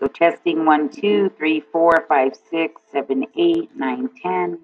So testing one, two, three, four, five, six, seven, eight, nine, ten.